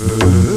veux.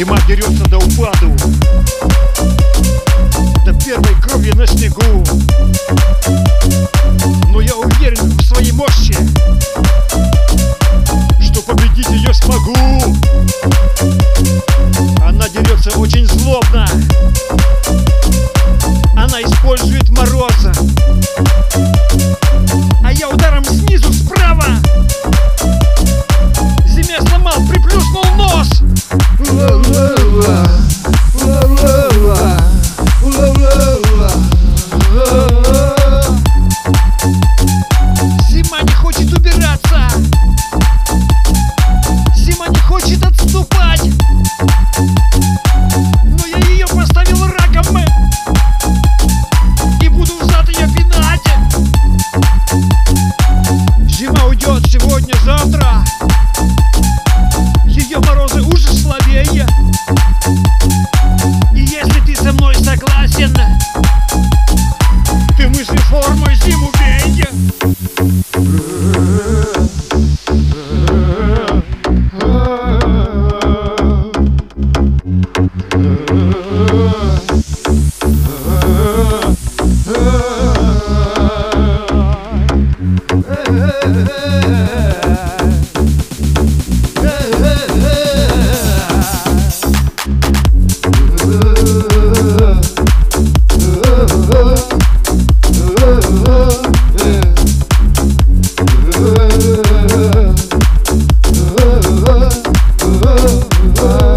Зима дерется до упаду. До первой крови на снегу. Но я уверен в своей мощи Что победить ее смогу. Она дерется очень злобно. Она использует Зима не хочет убираться. Зима не хочет отступать. Но я ее поставил раком э. И буду взад ее пинать. Зима уйдет сегодня-завтра Ее морозы уже слабее. Yeah. Oh.